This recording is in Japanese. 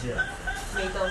是啊美东。